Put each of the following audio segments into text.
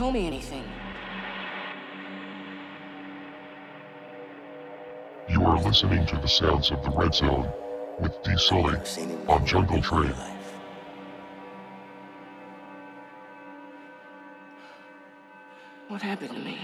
Tell me anything? You are listening to the sounds of the Red Zone with D Sully I've seen him on Jungle Train. What happened to me?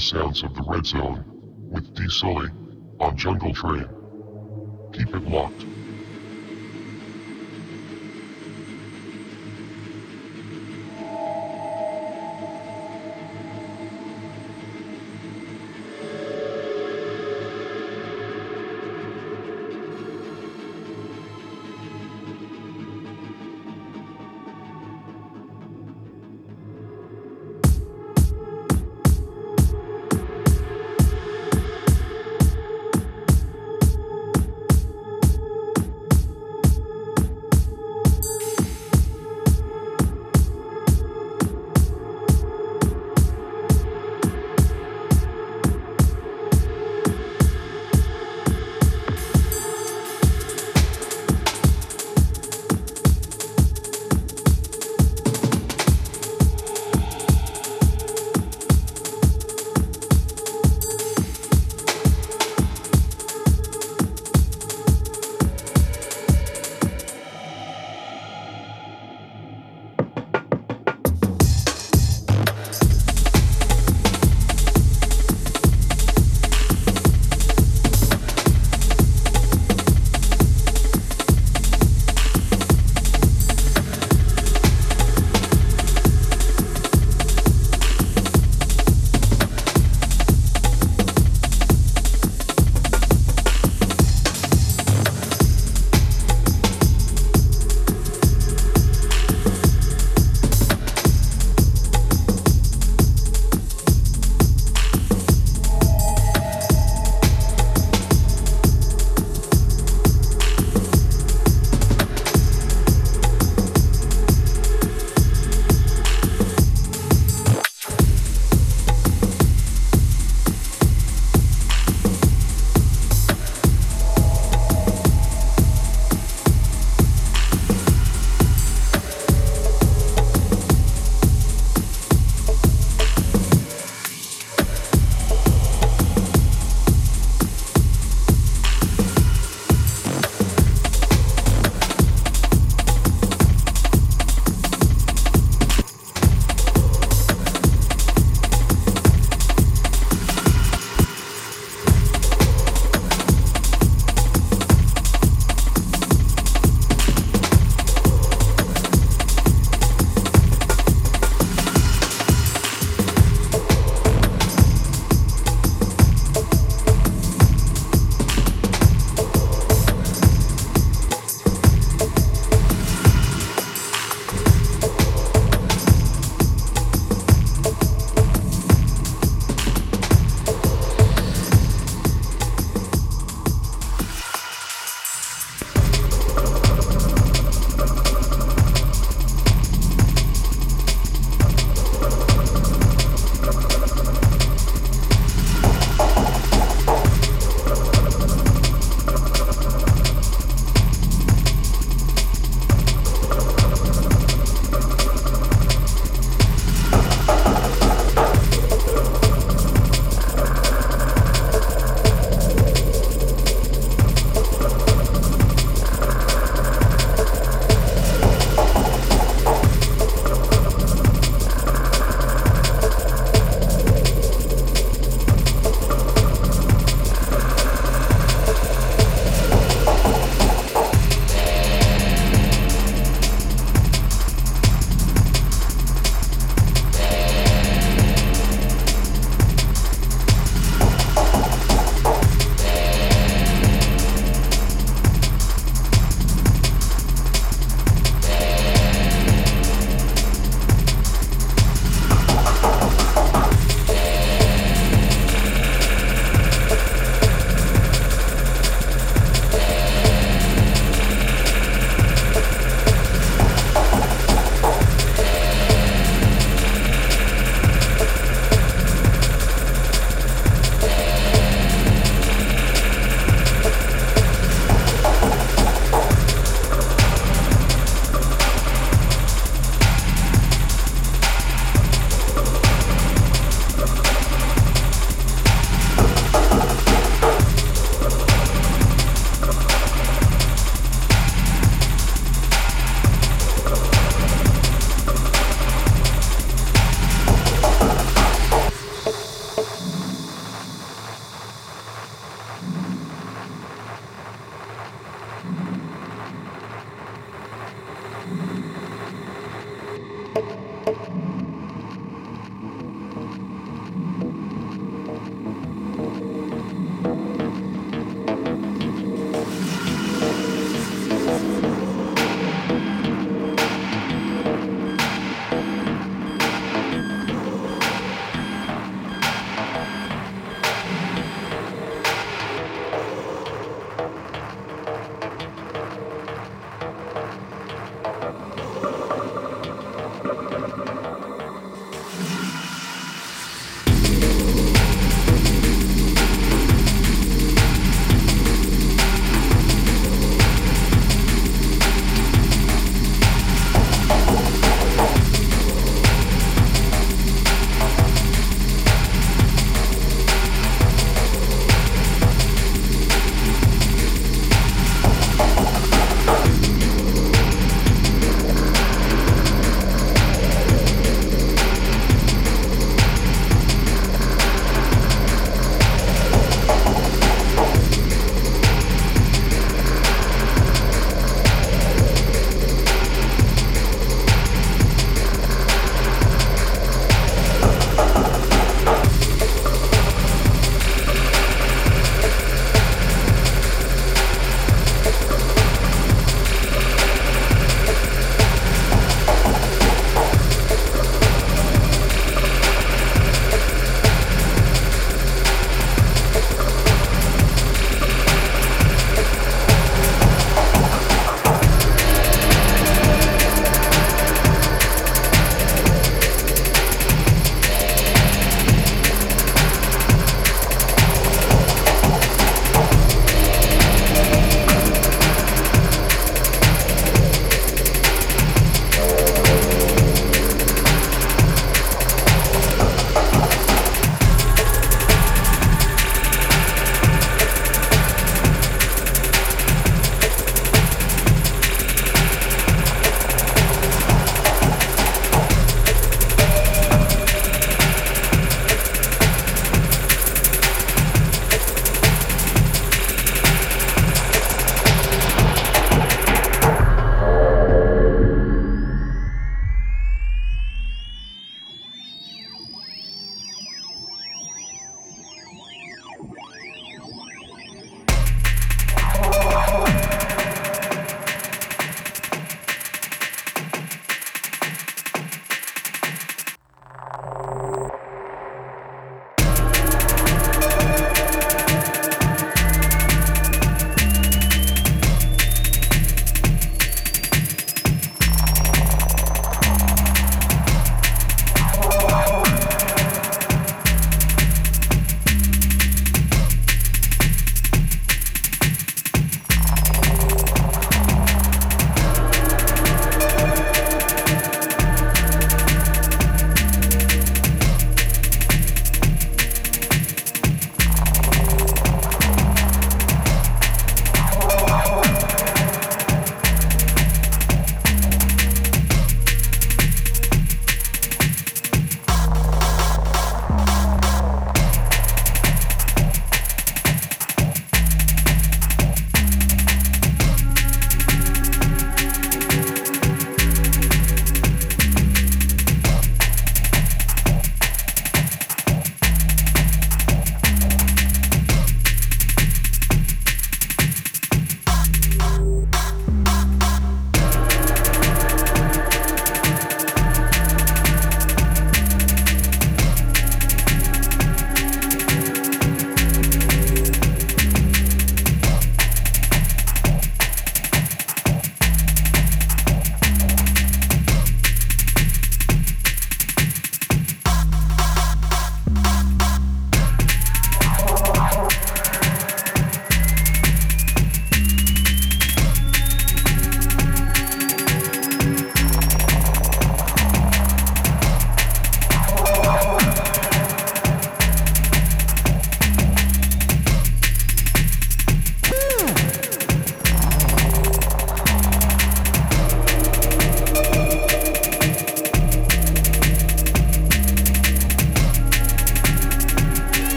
The sounds of the Red Zone with D Sully on Jungle Train. Keep it locked.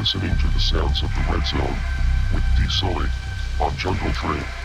Listening to the sounds of the Red Zone with D Sully on Jungle Train.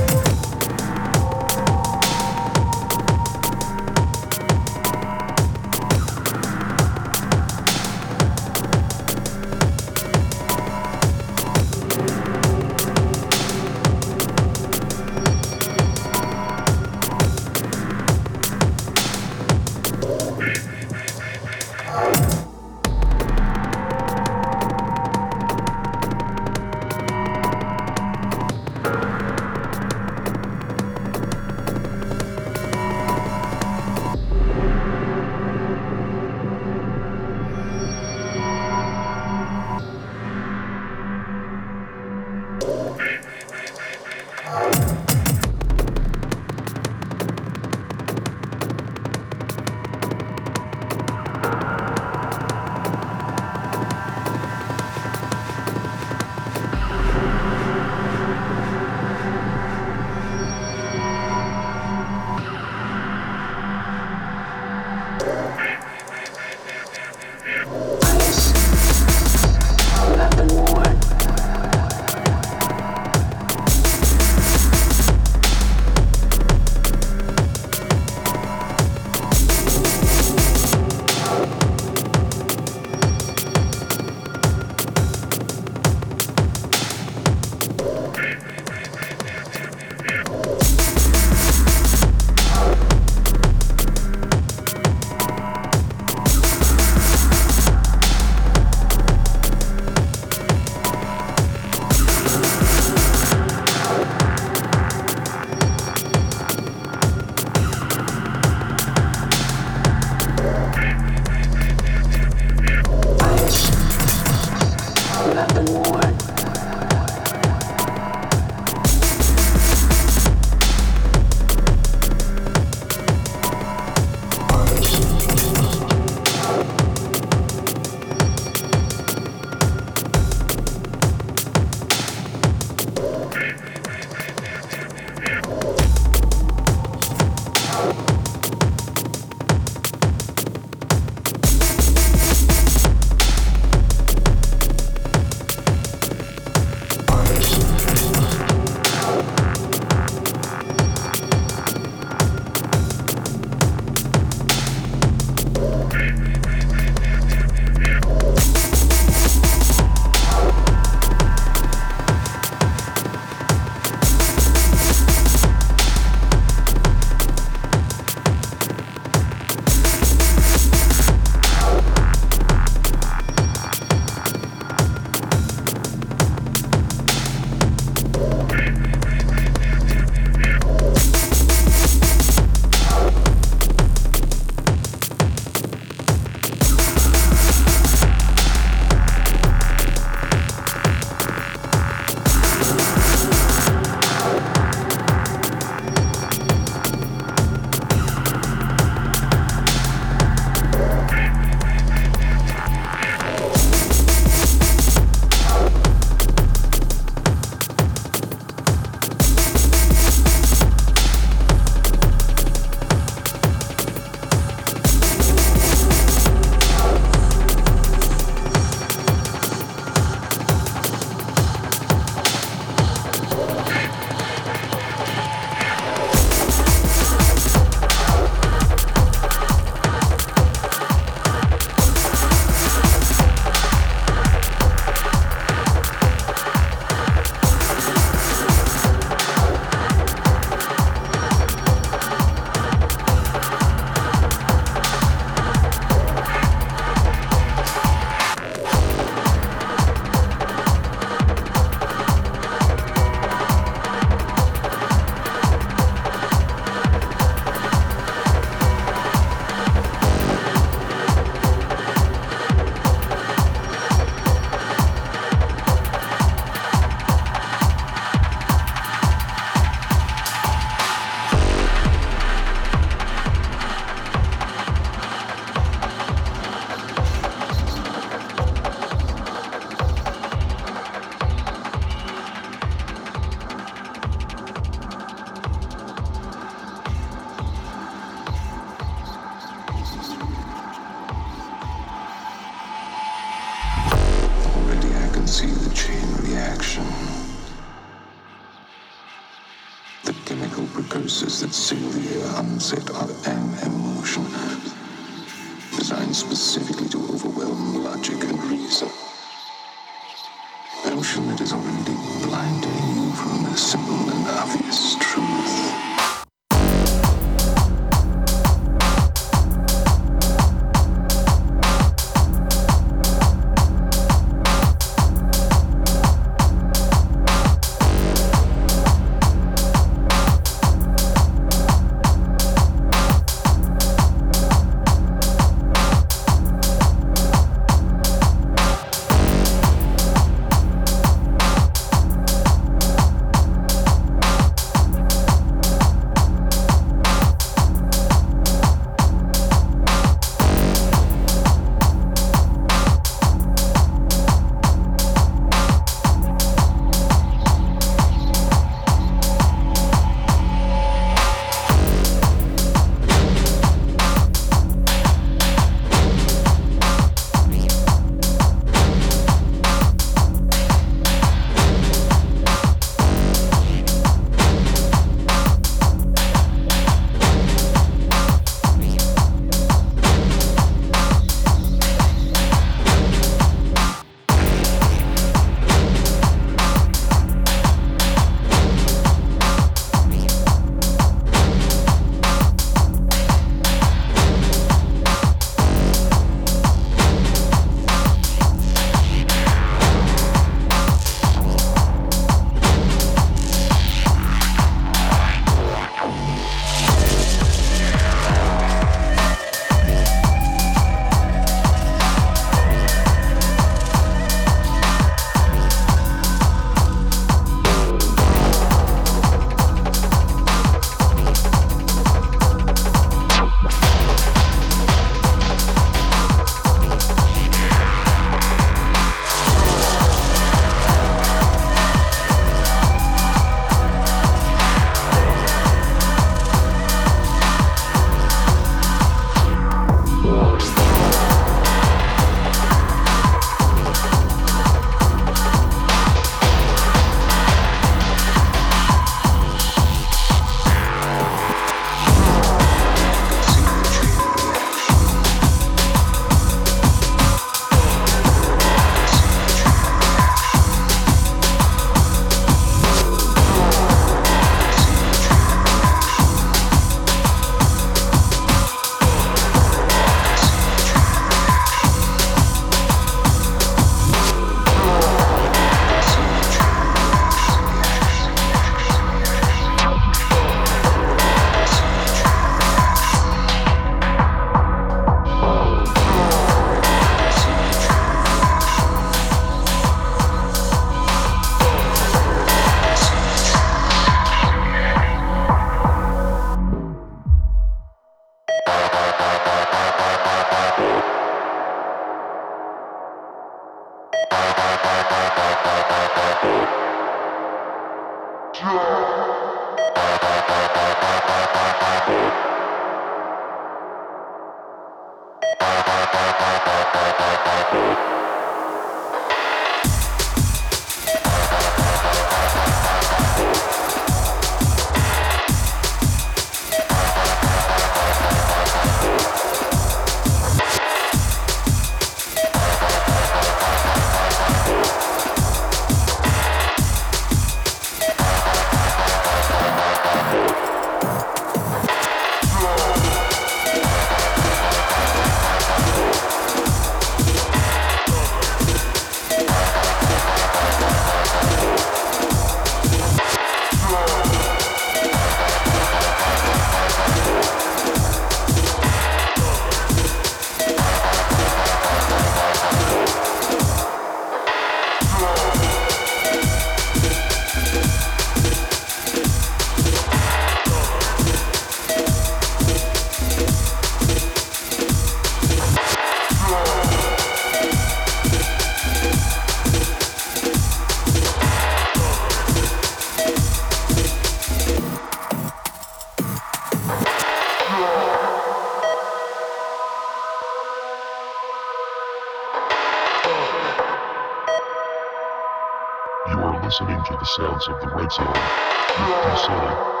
Listening to the sounds of the Red Zone with D Sully.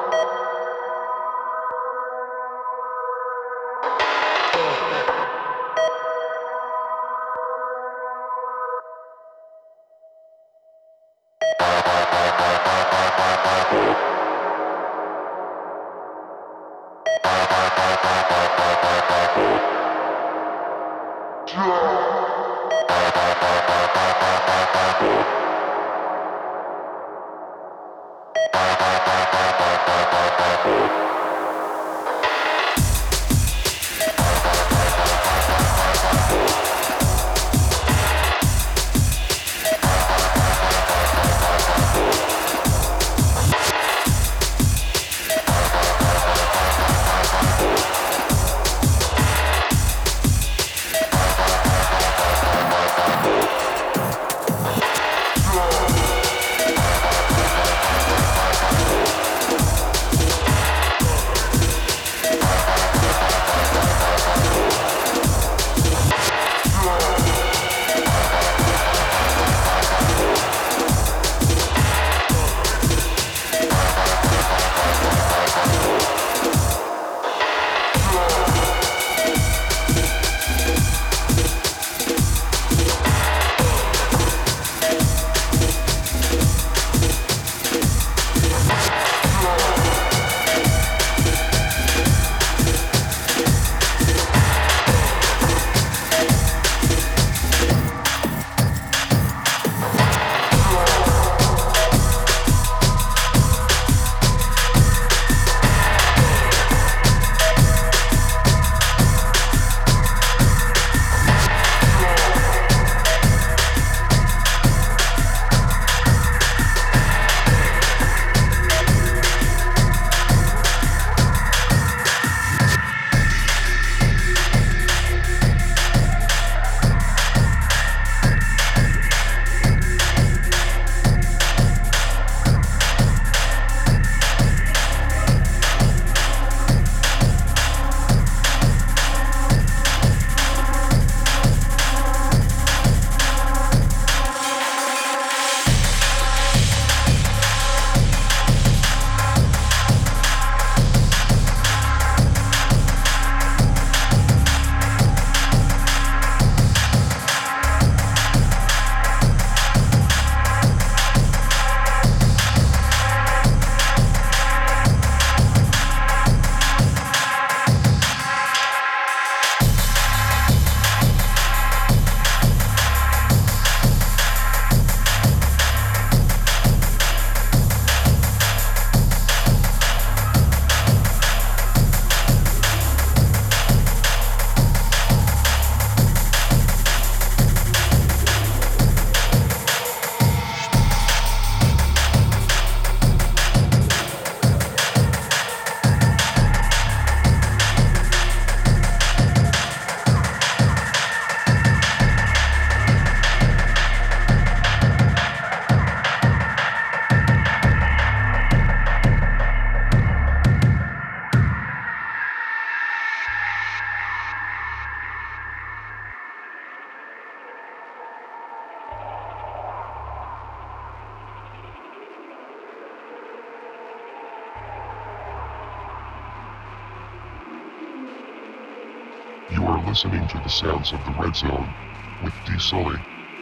Listening to the sounds of the Red Zone with D Sully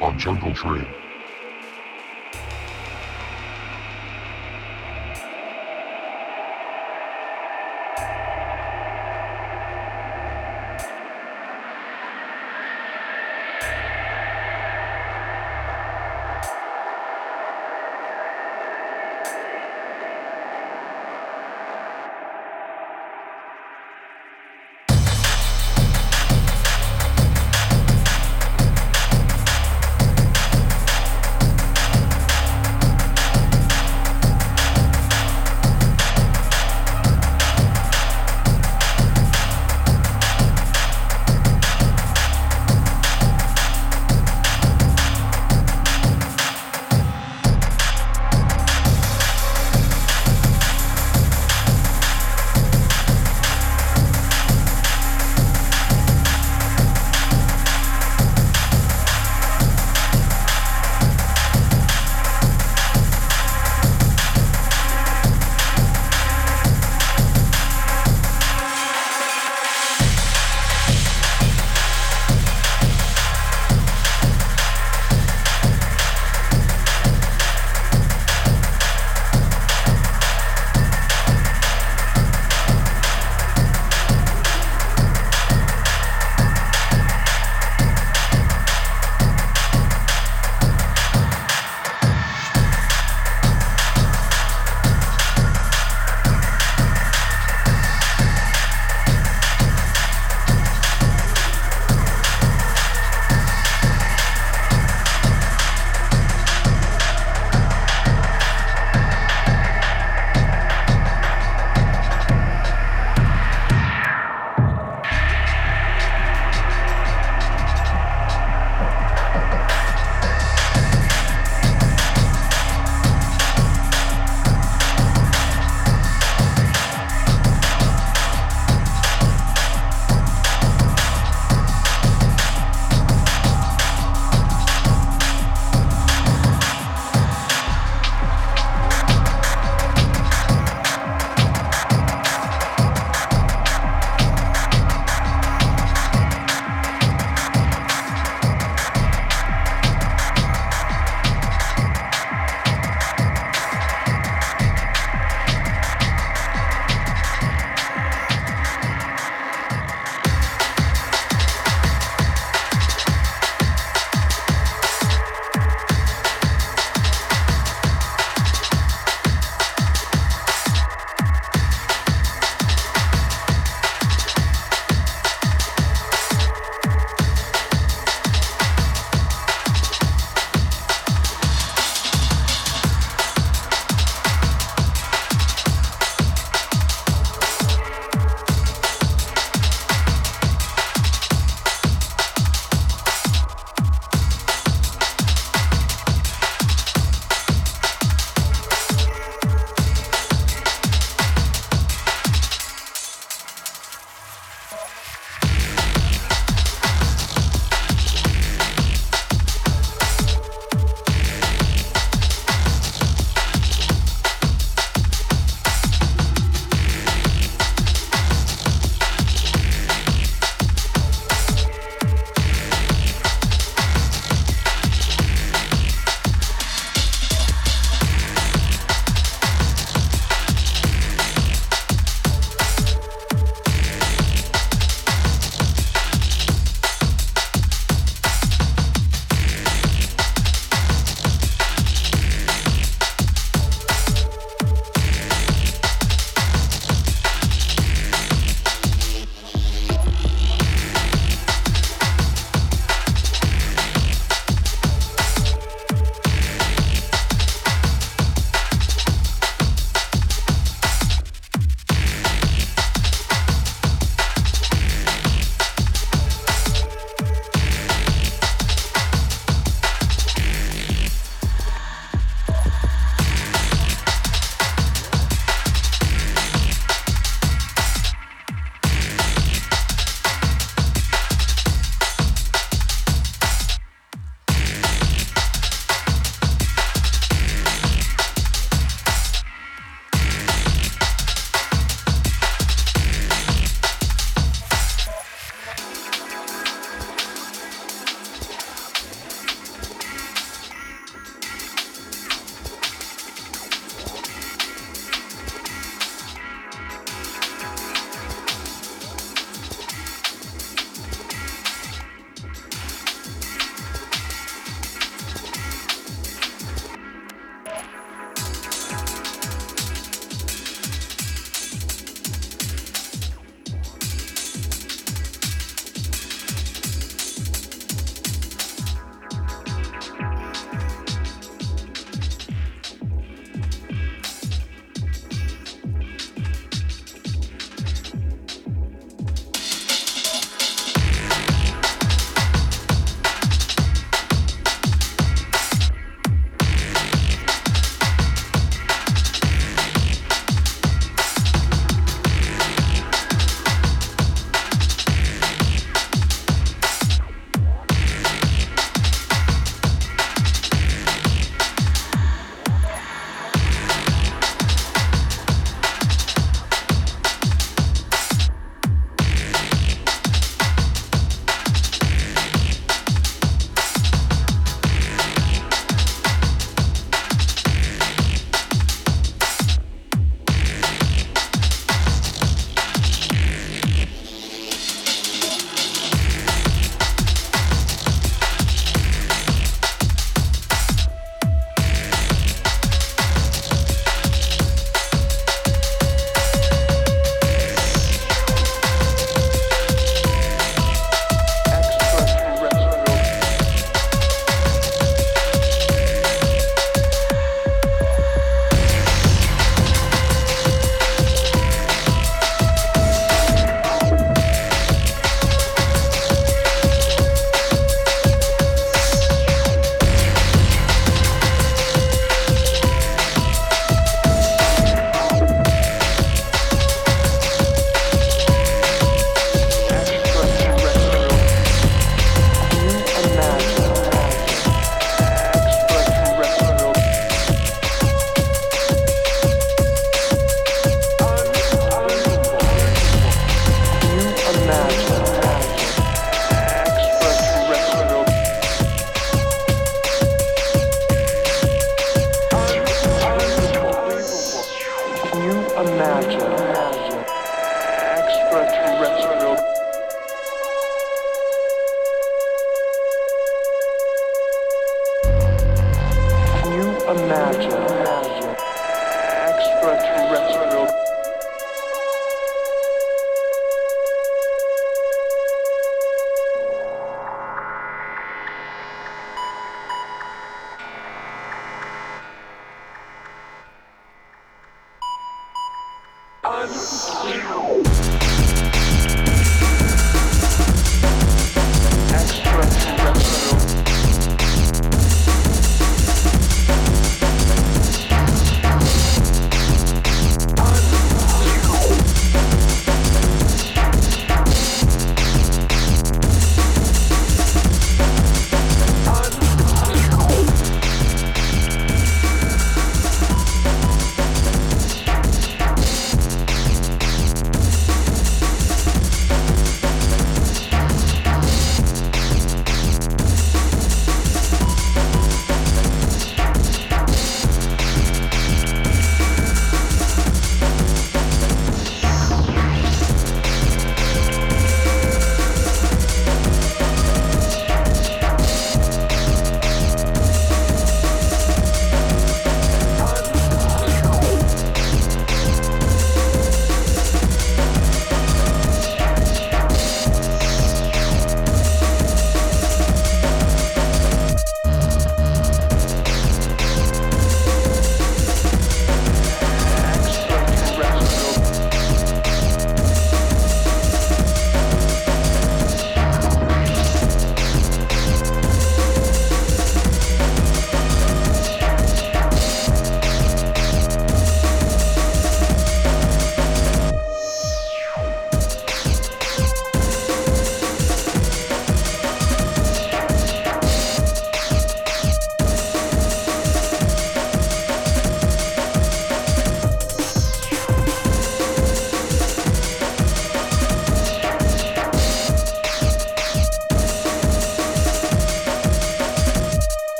on Jungle Train.